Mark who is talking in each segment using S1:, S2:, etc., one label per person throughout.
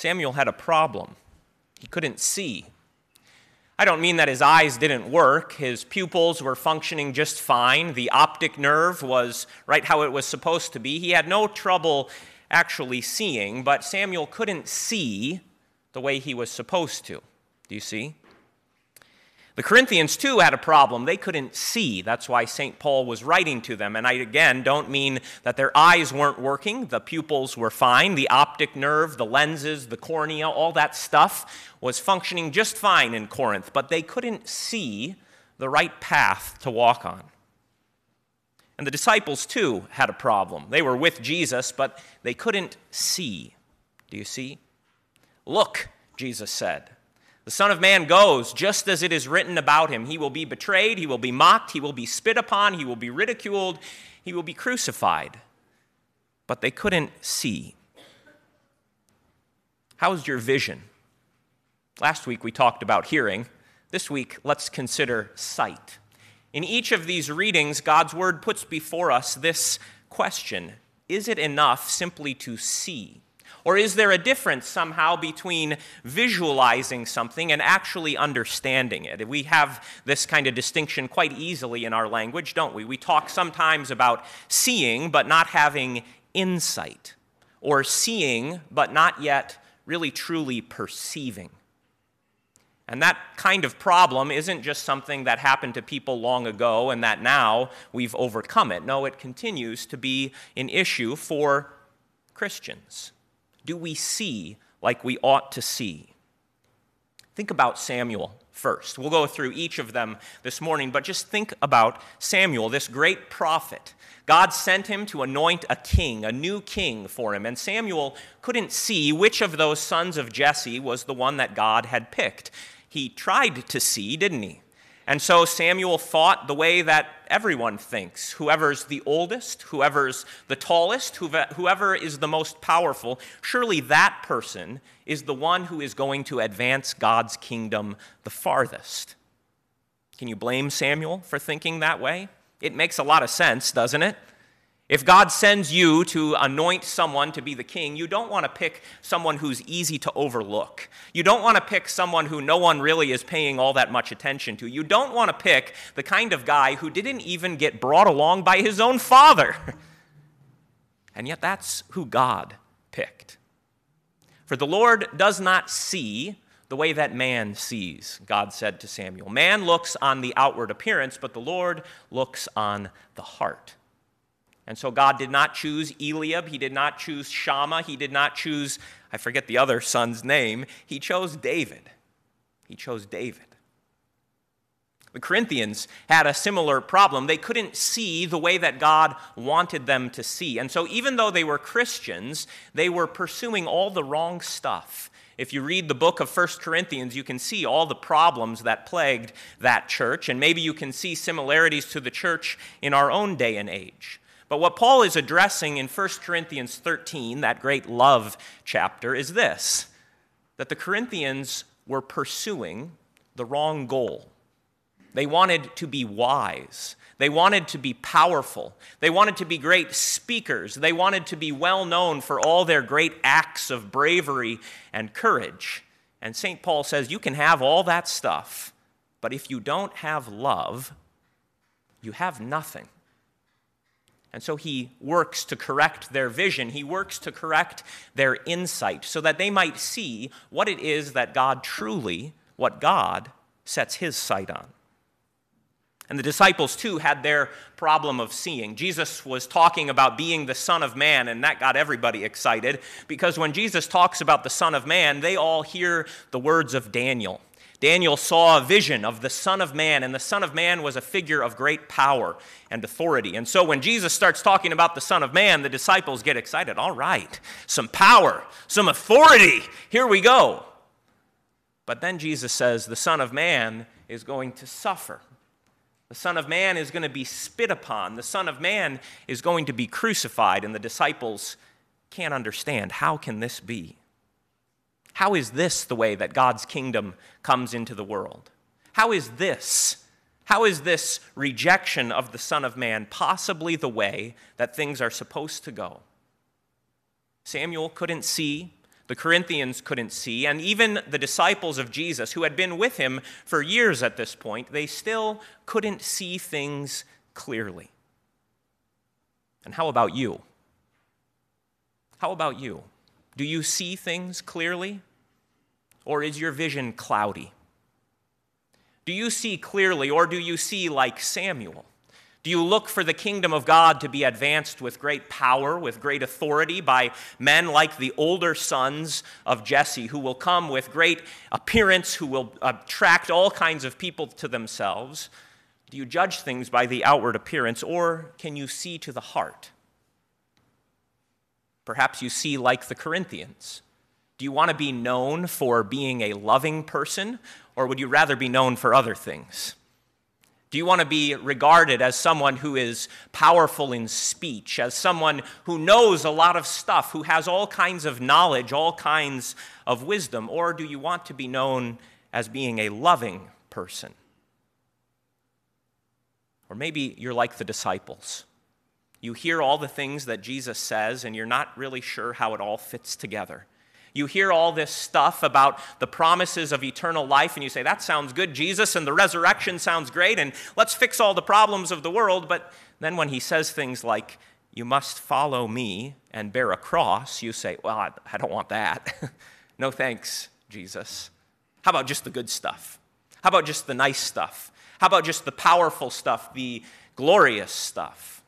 S1: Samuel had a problem. He couldn't see. I don't mean that his eyes didn't work. His pupils were functioning just fine. The optic nerve was right how it was supposed to be. He had no trouble actually seeing, but Samuel couldn't see the way he was supposed to. Do you see? The Corinthians, too, had a problem. They couldn't see. That's why St. Paul was writing to them. And I, again, don't mean that their eyes weren't working. The pupils were fine. The optic nerve, the lenses, the cornea, all that stuff was functioning just fine in Corinth. But they couldn't see the right path to walk on. And the disciples, too, had a problem. They were with Jesus, but they couldn't see. Do you see? Look, Jesus said. The Son of Man goes just as it is written about him. He will be betrayed, he will be mocked, he will be spit upon, he will be ridiculed, he will be crucified. But they couldn't see. How's your vision? Last week we talked about hearing. This week, let's consider sight. In each of these readings, God's Word puts before us this question Is it enough simply to see? Or is there a difference somehow between visualizing something and actually understanding it? We have this kind of distinction quite easily in our language, don't we? We talk sometimes about seeing but not having insight, or seeing but not yet really truly perceiving. And that kind of problem isn't just something that happened to people long ago and that now we've overcome it. No, it continues to be an issue for Christians do we see like we ought to see? Think about Samuel first. We'll go through each of them this morning, but just think about Samuel, this great prophet. God sent him to anoint a king, a new king for him, and Samuel couldn't see which of those sons of Jesse was the one that God had picked. He tried to see, didn't he? And so Samuel thought the way that everyone thinks whoever's the oldest, whoever's the tallest, whoever is the most powerful, surely that person is the one who is going to advance God's kingdom the farthest. Can you blame Samuel for thinking that way? It makes a lot of sense, doesn't it? If God sends you to anoint someone to be the king, you don't want to pick someone who's easy to overlook. You don't want to pick someone who no one really is paying all that much attention to. You don't want to pick the kind of guy who didn't even get brought along by his own father. And yet, that's who God picked. For the Lord does not see the way that man sees, God said to Samuel. Man looks on the outward appearance, but the Lord looks on the heart. And so God did not choose Eliab. He did not choose Shammah. He did not choose, I forget the other son's name. He chose David. He chose David. The Corinthians had a similar problem. They couldn't see the way that God wanted them to see. And so, even though they were Christians, they were pursuing all the wrong stuff. If you read the book of 1 Corinthians, you can see all the problems that plagued that church, and maybe you can see similarities to the church in our own day and age. But what Paul is addressing in 1 Corinthians 13, that great love chapter, is this that the Corinthians were pursuing the wrong goal. They wanted to be wise. They wanted to be powerful. They wanted to be great speakers. They wanted to be well known for all their great acts of bravery and courage. And St. Paul says you can have all that stuff, but if you don't have love, you have nothing. And so he works to correct their vision. He works to correct their insight so that they might see what it is that God truly, what God sets his sight on. And the disciples, too, had their problem of seeing. Jesus was talking about being the Son of Man, and that got everybody excited because when Jesus talks about the Son of Man, they all hear the words of Daniel. Daniel saw a vision of the Son of Man, and the Son of Man was a figure of great power and authority. And so when Jesus starts talking about the Son of Man, the disciples get excited. All right, some power, some authority, here we go. But then Jesus says the Son of Man is going to suffer. The Son of Man is going to be spit upon. The Son of Man is going to be crucified. And the disciples can't understand how can this be? How is this the way that God's kingdom comes into the world? How is this? How is this rejection of the Son of Man possibly the way that things are supposed to go? Samuel couldn't see. The Corinthians couldn't see, and even the disciples of Jesus, who had been with him for years at this point, they still couldn't see things clearly. And how about you? How about you? Do you see things clearly? Or is your vision cloudy? Do you see clearly, or do you see like Samuel? Do you look for the kingdom of God to be advanced with great power, with great authority by men like the older sons of Jesse, who will come with great appearance, who will attract all kinds of people to themselves? Do you judge things by the outward appearance, or can you see to the heart? Perhaps you see like the Corinthians. Do you want to be known for being a loving person, or would you rather be known for other things? Do you want to be regarded as someone who is powerful in speech, as someone who knows a lot of stuff, who has all kinds of knowledge, all kinds of wisdom? Or do you want to be known as being a loving person? Or maybe you're like the disciples. You hear all the things that Jesus says, and you're not really sure how it all fits together. You hear all this stuff about the promises of eternal life, and you say, That sounds good, Jesus, and the resurrection sounds great, and let's fix all the problems of the world. But then when he says things like, You must follow me and bear a cross, you say, Well, I, don't want that. no thanks, Jesus. How about just the good stuff? How about just the nice stuff? How about just the powerful stuff, the glorious stuff?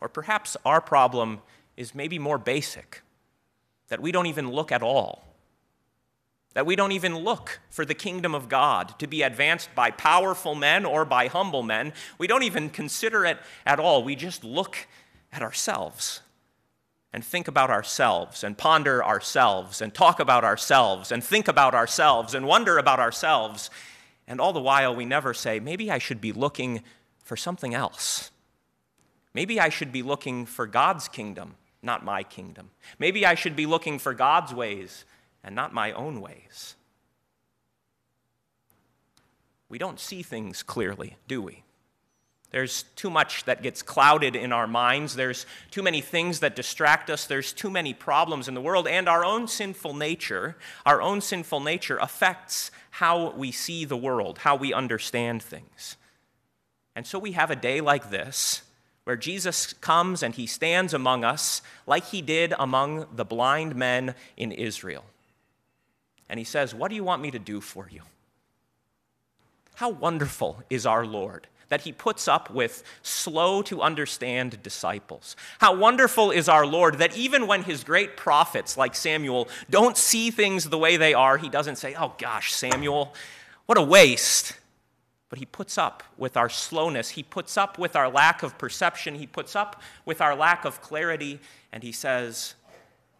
S1: Or perhaps our problem is maybe more basic that we don't even look at all. That we don't even look for the kingdom of God to be advanced by powerful men or by humble men. We don't even consider it at all. We just look at ourselves and think about ourselves and ponder ourselves and talk about ourselves and think about ourselves and wonder about ourselves. And all the while, we never say, maybe I should be looking for something else. Maybe I should be looking for God's kingdom not my kingdom. Maybe I should be looking for God's ways and not my own ways. We don't see things clearly, do we? There's too much that gets clouded in our minds. There's too many things that distract us. There's too many problems in the world. And our own sinful nature, our own sinful nature affects how we see the world, how we understand things. And so we have a day like this where Jesus comes and he stands among us like he did among the blind men in Israel. And he says, What do you want me to do for you? How wonderful is our Lord that he puts up with slow to understand disciples. How wonderful is our Lord that even when his great prophets like Samuel don't see things the way they are, he doesn't say, Oh gosh, Samuel, what a waste. But he puts up with our slowness. He puts up with our lack of perception. He puts up with our lack of clarity. And he says,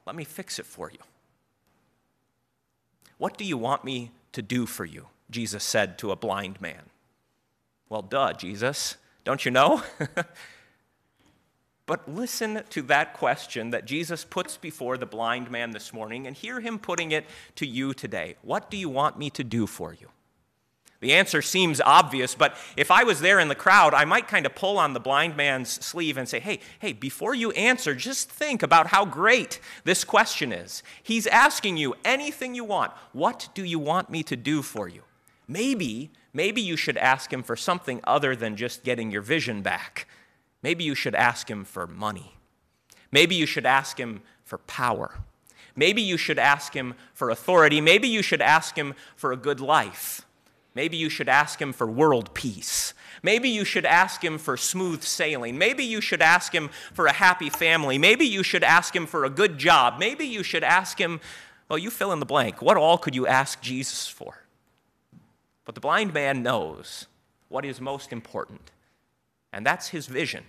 S1: Let me fix it for you. What do you want me to do for you? Jesus said to a blind man. Well, duh, Jesus. Don't you know? but listen to that question that Jesus puts before the blind man this morning and hear him putting it to you today. What do you want me to do for you? The answer seems obvious, but if I was there in the crowd, I might kind of pull on the blind man's sleeve and say, hey, hey, before you answer, just think about how great this question is. He's asking you anything you want. What do you want me to do for you? Maybe, maybe you should ask him for something other than just getting your vision back. Maybe you should ask him for money. Maybe you should ask him for power. Maybe you should ask him for authority. Maybe you should ask him for a good life. Maybe you should ask him for world peace. Maybe you should ask him for smooth sailing. Maybe you should ask him for a happy family. Maybe you should ask him for a good job. Maybe you should ask him, well, you fill in the blank. What all could you ask Jesus for? But the blind man knows what is most important, and that's his vision.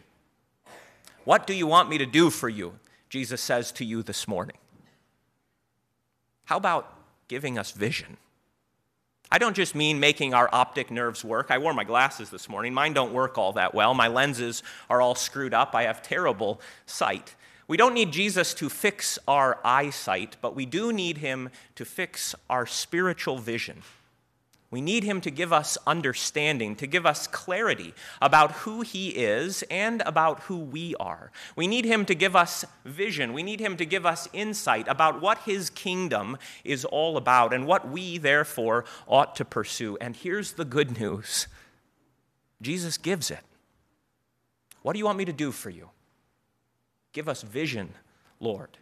S1: What do you want me to do for you? Jesus says to you this morning. How about giving us vision? I don't just mean making our optic nerves work. I wore my glasses this morning. Mine don't work all that well. My lenses are all screwed up. I have terrible sight. We don't need Jesus to fix our eyesight, but we do need him to fix our spiritual vision. We need him to give us understanding, to give us clarity about who he is and about who we are. We need him to give us vision. We need him to give us insight about what his kingdom is all about and what we, therefore, ought to pursue. And here's the good news Jesus gives it. What do you want me to do for you? Give us vision, Lord.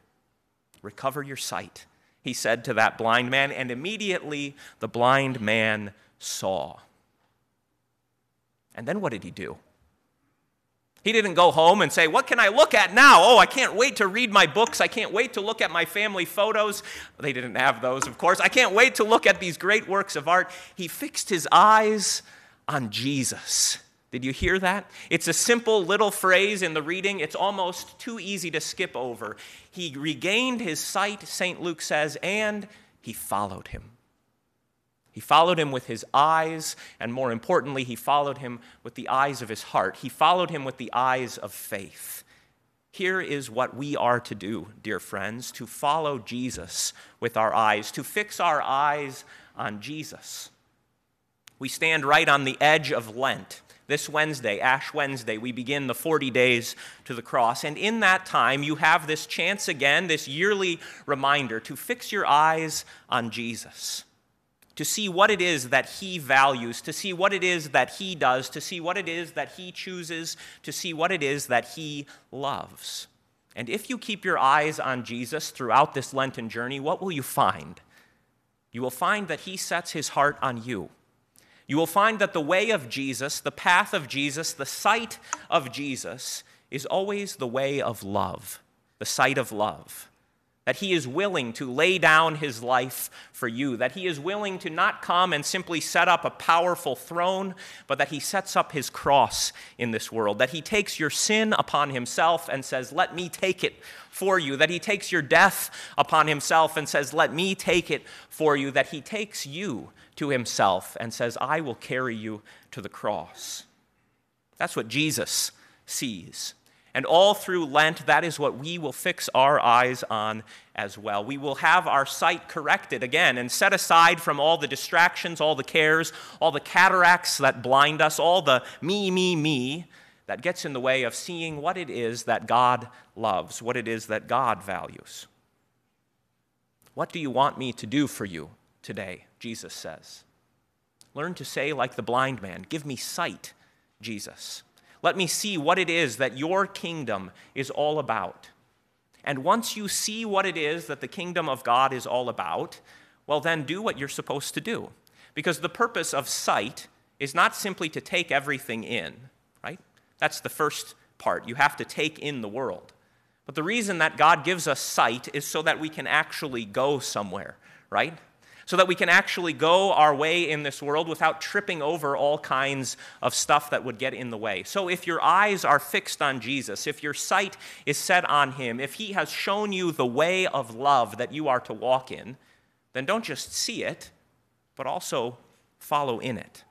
S1: Recover your sight he said to that blind man, and immediately the blind man saw. And then what did he do? He didn't go home and say, What can I look at now? Oh, I can't wait to read my books. I can't wait to look at my family photos. They didn't have those, of course. I can't wait to look at these great works of art. He fixed his eyes on Jesus. Did you hear that? It's a simple little phrase in the reading. It's almost too easy to skip over. He regained his sight, St. Luke says, and he followed him. He followed him with his eyes, and more importantly, he followed him with the eyes of his heart. He followed him with the eyes of faith. Here is what we are to do, dear friends to follow Jesus with our eyes, to fix our eyes on Jesus. We stand right on the edge of Lent. This Wednesday, Ash Wednesday, we begin the 40 days to the cross. And in that time, you have this chance again, this yearly reminder to fix your eyes on Jesus, to see what it is that he values, to see what it is that he does, to see what it is that he chooses, to see what it is that he loves. And if you keep your eyes on Jesus throughout this Lenten journey, what will you find? You will find that he sets his heart on you you will find that the way of Jesus, the path of Jesus, the sight of Jesus is always the way of love, the sight of love. That he is willing to lay down his life for you, that he is willing to not come and simply set up a powerful throne, but that he sets up his cross in this world, that he takes your sin upon himself and says, Let me take it for you, that he takes your death upon himself and says, Let me take it for you, that he takes you to himself and says, I will carry you to the cross. That's what Jesus sees. And all through Lent, that is what we will fix our eyes on as well. We will have our sight corrected again and set aside from all the distractions, all the cares, all the cataracts that blind us, all the me, me, me that gets in the way of seeing what it is that God loves, what it is that God values. What do you want me to do for you today? Jesus says. Learn to say, like the blind man, Give me sight, Jesus. Let me see what it is that your kingdom is all about. And once you see what it is that the kingdom of God is all about, well, then do what you're supposed to do. Because the purpose of sight is not simply to take everything in, right? That's the first part. You have to take in the world. But the reason that God gives us sight is so that we can actually go somewhere, right? So that we can actually go our way in this world without tripping over all kinds of stuff that would get in the way. So, if your eyes are fixed on Jesus, if your sight is set on Him, if He has shown you the way of love that you are to walk in, then don't just see it, but also follow in it.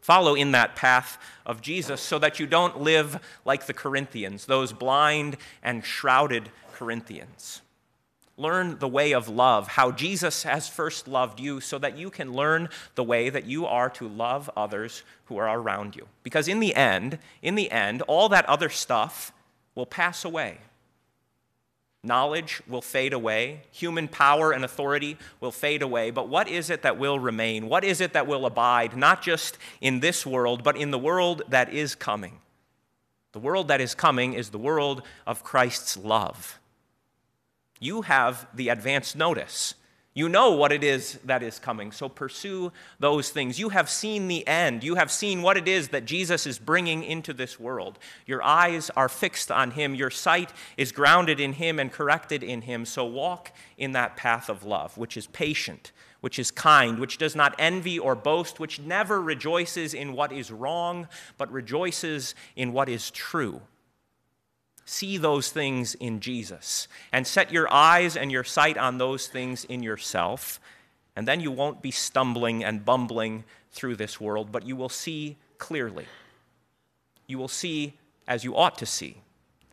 S1: Follow in that path of Jesus so that you don't live like the Corinthians, those blind and shrouded Corinthians. Learn the way of love, how Jesus has first loved you, so that you can learn the way that you are to love others who are around you. Because in the end, in the end, all that other stuff will pass away. Knowledge will fade away. Human power and authority will fade away. But what is it that will remain? What is it that will abide, not just in this world, but in the world that is coming? The world that is coming is the world of Christ's love you have the advance notice. You know what it is that is coming, so pursue those things. You have seen the end. You have seen what it is that Jesus is bringing into this world. Your eyes are fixed on Him. Your sight is grounded in Him and corrected in Him. So walk in that path of love, which is patient, which is kind, which does not envy or boast, which never rejoices in what is wrong, but rejoices in what is true. See those things in Jesus and set your eyes and your sight on those things in yourself. And then you won't be stumbling and bumbling through this world, but you will see clearly. You will see as you ought to see.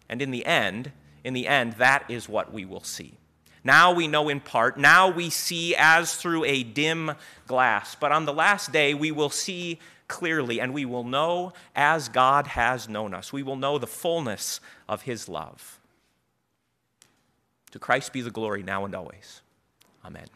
S1: And in the end, in the end, that is what we will see. Now we know in part. Now we see as through a dim glass. But on the last day, we will see clearly, and we will know as God has known us. We will know the fullness of his love. To Christ be the glory now and always. Amen.